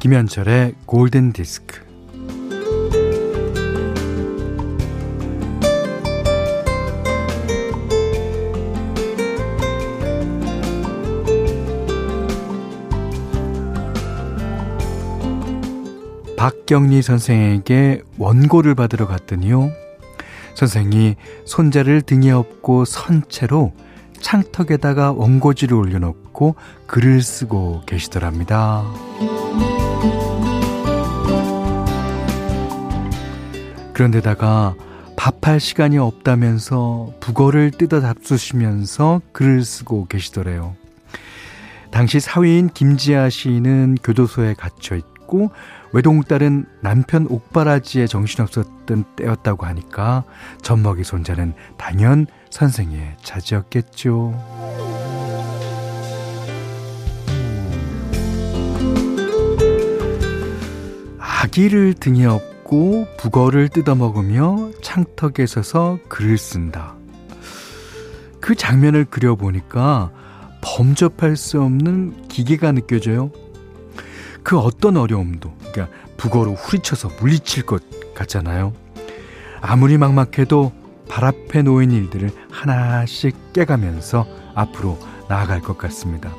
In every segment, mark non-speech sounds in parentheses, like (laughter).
김현철의 골든 디스크. 박경리 선생에게 원고를 받으러 갔더니요. 선생이 손자를 등에 업고 선 채로 창턱에다가 원고지를 올려놓고 글을 쓰고 계시더랍니다. 그런데다가 밥할 시간이 없다면서 북어를 뜯어 잡수시면서 글을 쓰고 계시더래요. 당시 사위인 김지아 씨는 교도소에 갇혀 있고 외동딸은 남편 옥바라지에 정신없었던 때였다고 하니까 젖먹이 손자는 당연 선생의 차지였겠죠. 아기를 등에 업고 북어를 뜯어먹으며 창턱에 서서 글을 쓴다. 그 장면을 그려보니까 범접할 수 없는 기계가 느껴져요. 그 어떤 어려움도, 그러니까 북어로 후리쳐서 물리칠 것 같잖아요. 아무리 막막해도 발 앞에 놓인 일들을 하나씩 깨가면서 앞으로 나아갈 것 같습니다.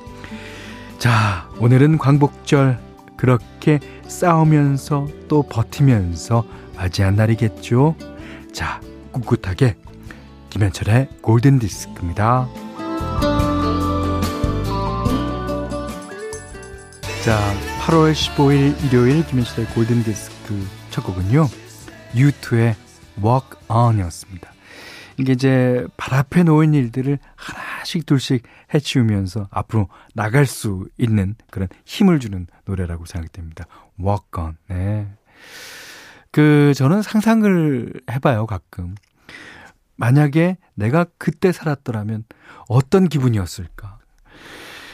자, 오늘은 광복절 그렇게 싸우면서 또 버티면서 맞이한 날이겠죠. 자, 꿋꿋하게 김현철의 골든 디스크입니다. 자, 8월 15일 일요일 김현철의 골든 디스크 첫 곡은요. U2의 Walk On이었습니다. 이게 이제 발 앞에 놓인 일들을 하나씩 둘씩 해치우면서 앞으로 나갈 수 있는 그런 힘을 주는 노래라고 생각됩니다. Walk on. 네. 그, 저는 상상을 해봐요, 가끔. 만약에 내가 그때 살았더라면 어떤 기분이었을까?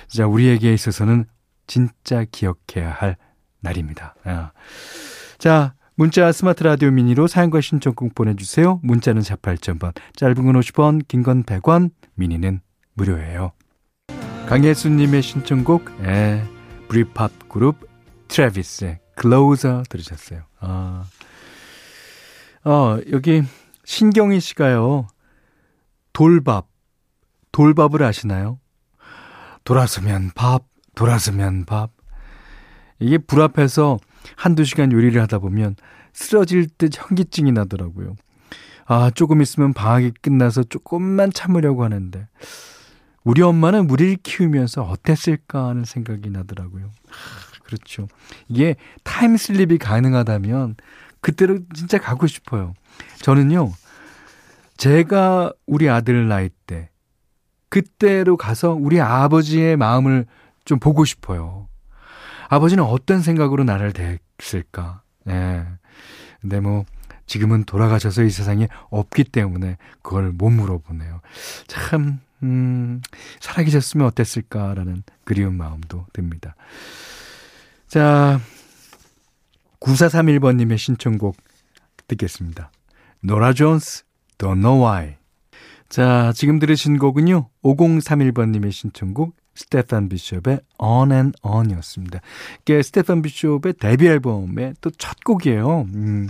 자, 우리에게 있어서는 진짜 기억해야 할 날입니다. 아. 자, 문자 스마트 라디오 미니로 사연과 신청곡 보내주세요. 문자는 48,000번, 짧은 건 50원, 긴 건 100원, 미니는 무료예요. 강예수님의 신청곡, 에, 브리팝 그룹 트래비스의 Closer 들으셨어요. 아. 어, 여기 신경희 씨가요, 돌밥, 돌밥을 아시나요? 돌아서면 밥, 돌아서면 밥. 이게 불 앞에서 한두 시간 요리를 하다 보면 쓰러질 듯 현기증이 나더라고요. 아, 조금 있으면 방학이 끝나서 조금만 참으려고 하는데, 우리 엄마는 우리를 키우면서 어땠을까 하는 생각이 나더라고요. 아, 그렇죠. 이게 타임슬립이 가능하다면, 그때로 진짜 가고 싶어요. 저는요, 제가 우리 아들 나이 때, 그때로 가서 우리 아버지의 마음을 좀 보고 싶어요. 아버지는 어떤 생각으로 나를 대했을까? 예. 근데 뭐, 지금은 돌아가셔서 이 세상에 없기 때문에 그걸 못 물어보네요. 참, 음, 살아계셨으면 어땠을까라는 그리운 마음도 듭니다. 자, 9431번님의 신청곡 듣겠습니다. 노라 존스, Don't Know Why. 자, 지금 들으신 곡은요, 5031번님의 신청곡, 스티븐 비숍의 On and On이었습니다. 이게 스테판 비숍의 데뷔 앨범의 또 첫 곡이에요. 음.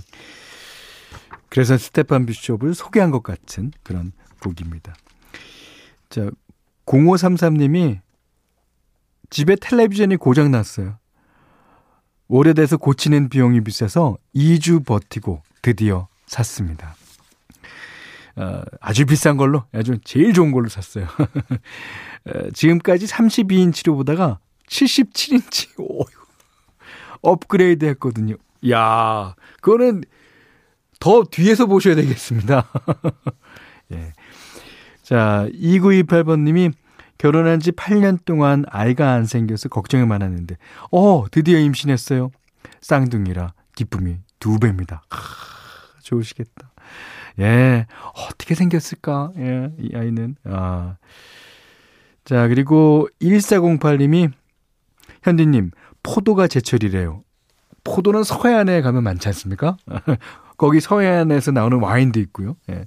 그래서 스테판 비숍을 소개한 것 같은 그런 곡입니다. 자, 0533님이 집에 텔레비전이 고장 났어요. 오래돼서 고치는 비용이 비싸서 2주 버티고 드디어 샀습니다. 어, 아주 비싼 걸로, 아주 제일 좋은 걸로 샀어요. (laughs) 지금까지 32인치로 보다가 77인치, 오유, 업그레이드 했거든요. 야 그거는 더 뒤에서 보셔야 되겠습니다. (laughs) 예. 자, 2928번 님이 결혼한 지 8년 동안 아이가 안 생겨서 걱정이 많았는데, 어, 드디어 임신했어요. 쌍둥이라 기쁨이 두 배입니다. 아, 좋으시겠다. 예, 어떻게 생겼을까? 예, 이 아이는. 아. 자, 그리고 1408님이 현디님, 포도가 제철이래요. 포도는 서해안에 가면 많지 않습니까? (laughs) 거기 서해안에서 나오는 와인도 있고요. 예.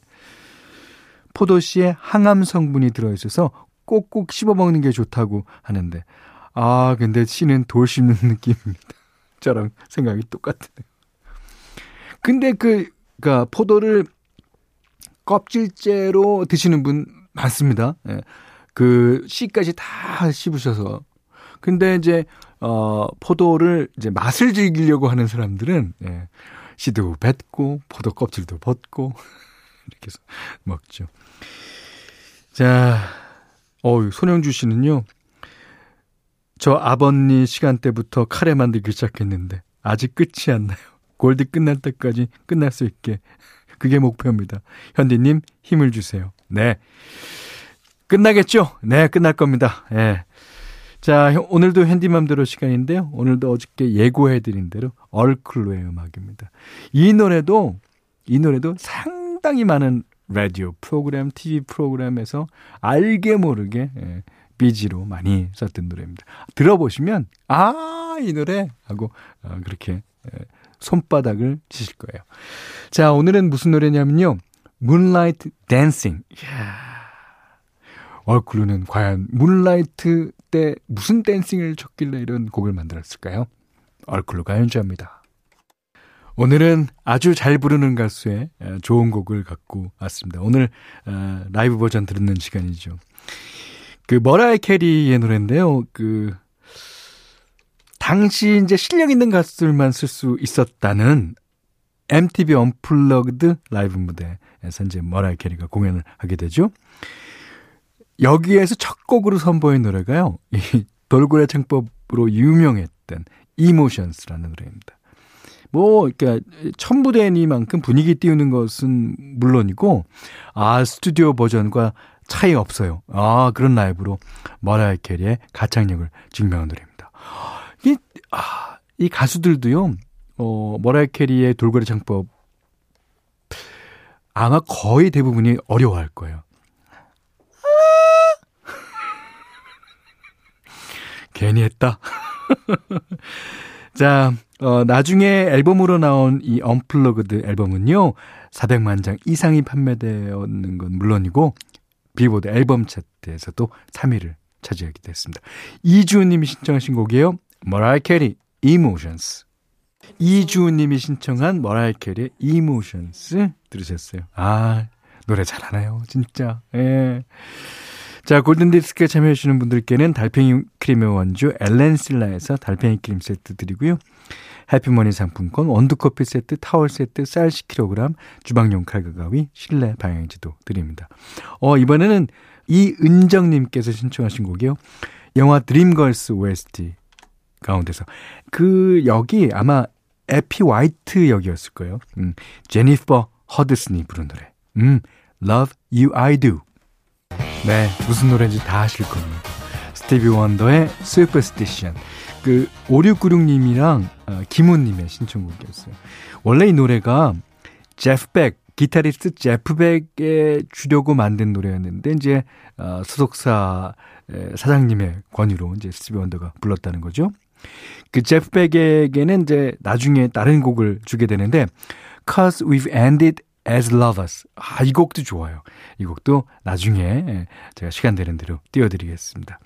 포도씨에 항암 성분이 들어있어서 꼭꼭 씹어 먹는 게 좋다고 하는데, 아, 근데 씨는 돌 씹는 (laughs) 느낌입니다. 저랑 생각이 똑같으네요. 근데 그, 그니까 포도를 껍질째로 드시는 분 많습니다. 예. 그 씨까지 다 씹으셔서. 근데 이제 어 포도를 이제 맛을 즐기려고 하는 사람들은 예. 씨도 뱉고 포도 껍질도 벗고 (laughs) 이렇게 해서 먹죠. 자, 어 손영주 씨는요. 저 아버님 시간대부터 카레 만들기 시작했는데 아직 끝이 안 나요. 골드 끝날 때까지 끝날 수 있게 그게 목표입니다. 현디님 힘을 주세요. 네. 끝나겠죠? 네, 끝날 겁니다. 예. 네. 자, 오늘도 핸디맘대로 시간인데요. 오늘도 어저께 예고해드린 대로 얼클로의 음악입니다. 이 노래도, 이 노래도 상당히 많은 라디오 프로그램, TV 프로그램에서 알게 모르게 예, 비지로 많이 썼던 노래입니다. 들어보시면, 아, 이 노래! 하고, 어, 그렇게 예, 손바닥을 치실 거예요. 자, 오늘은 무슨 노래냐면요. Moonlight Dancing. 이야. 얼클루는 과연 문라이트 때 무슨 댄싱을 췄길래 이런 곡을 만들었을까요? 얼클루가 연주합니다. 오늘은 아주 잘 부르는 가수의 좋은 곡을 갖고 왔습니다. 오늘 라이브 버전 듣는 시간이죠. 그 머라이 캐리의 노래인데요. 그 당시 이제 실력 있는 가수들만 쓸 수 있었다는 MTV Unplugged 라이브 무대에서 이제 머라이 캐리가 공연을 하게 되죠. 여기에서 첫 곡으로 선보인 노래가요. 이 돌고래 창법으로 유명했던 Emotions라는 노래입니다. 뭐, 그러니까 첫 무대니만큼 분위기 띄우는 것은 물론이고, 아 스튜디오 버전과 차이 없어요. 아 그런 라이브로 머라이 캐리의 가창력을 증명한 노래입니다. 이, 아, 이 가수들도요. 어, 머라이 캐리의 돌고래 창법 아마 거의 대부분이 어려워할 거예요. (laughs) 괜히 했다. (laughs) 자, 어, 나중에 앨범으로 나온 이 Unplugged 앨범은요, 400만 장 이상이 판매되었는 건 물론이고, 빌보드 앨범 차트에서도 3위를 차지하게 됐습니다. 이주님이 신청하신 곡이에요. 머라이 캐리, Emotions. 이주님이 신청한 머라이 캐리, Emotions 들으셨어요. 아, 노래 잘하나요, 진짜. 예. 자, 골든디스크에 참여해주시는 분들께는 달팽이 크림의 원주 엘렌실라에서 달팽이 크림 세트 드리고요. 해피머니 상품권, 원두커피 세트, 타월 세트, 쌀 10kg, 주방용 칼과 가위, 실내 방향지도 드립니다. 어, 이번에는 이은정님께서 신청하신 곡이요. 영화 드림걸스 OST 가운데서. 그 역이 아마 에피 화이트 역이었을 거예요. 음, 제니퍼 허드슨이 부른 노래. 음, Love You I Do. 네, 무슨 노래인지 다 아실 겁니다. 스티비 원더의 Superstition. 그 5696님이랑 어, 김훈님의 신청곡이었어요. 원래 이 노래가 제프 백 기타리스트 제프 백에 주려고 만든 노래였는데 이제 어, 소속사 사장님의 권유로 이제 스티비 원더가 불렀다는 거죠. 그 제프 백에게는 이제 나중에 다른 곡을 주게 되는데 Cause we've ended As Lovers. 아, 이 곡도 좋아요. 이 곡도 나중에 예, 제가 시간 되는 대로 띄워드리겠습니다.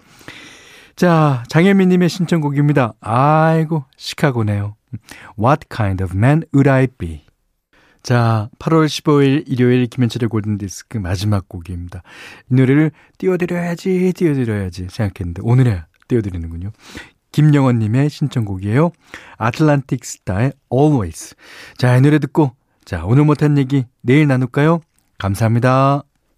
자, 장혜민님의 신청곡입니다. 아이고, 시카고네요. What kind of man would I be? 자, 8월 15일 일요일 김현철의 골든디스크 마지막 곡입니다. 이 노래를 띄워드려야지, 띄워드려야지 생각했는데, 오늘에 띄워드리는군요. 김영원님의 신청곡이에요. 아틀란틱 스타의 Always. 자, 이 노래 듣고 자, 오늘 못한 얘기 내일 나눌까요? 감사합니다.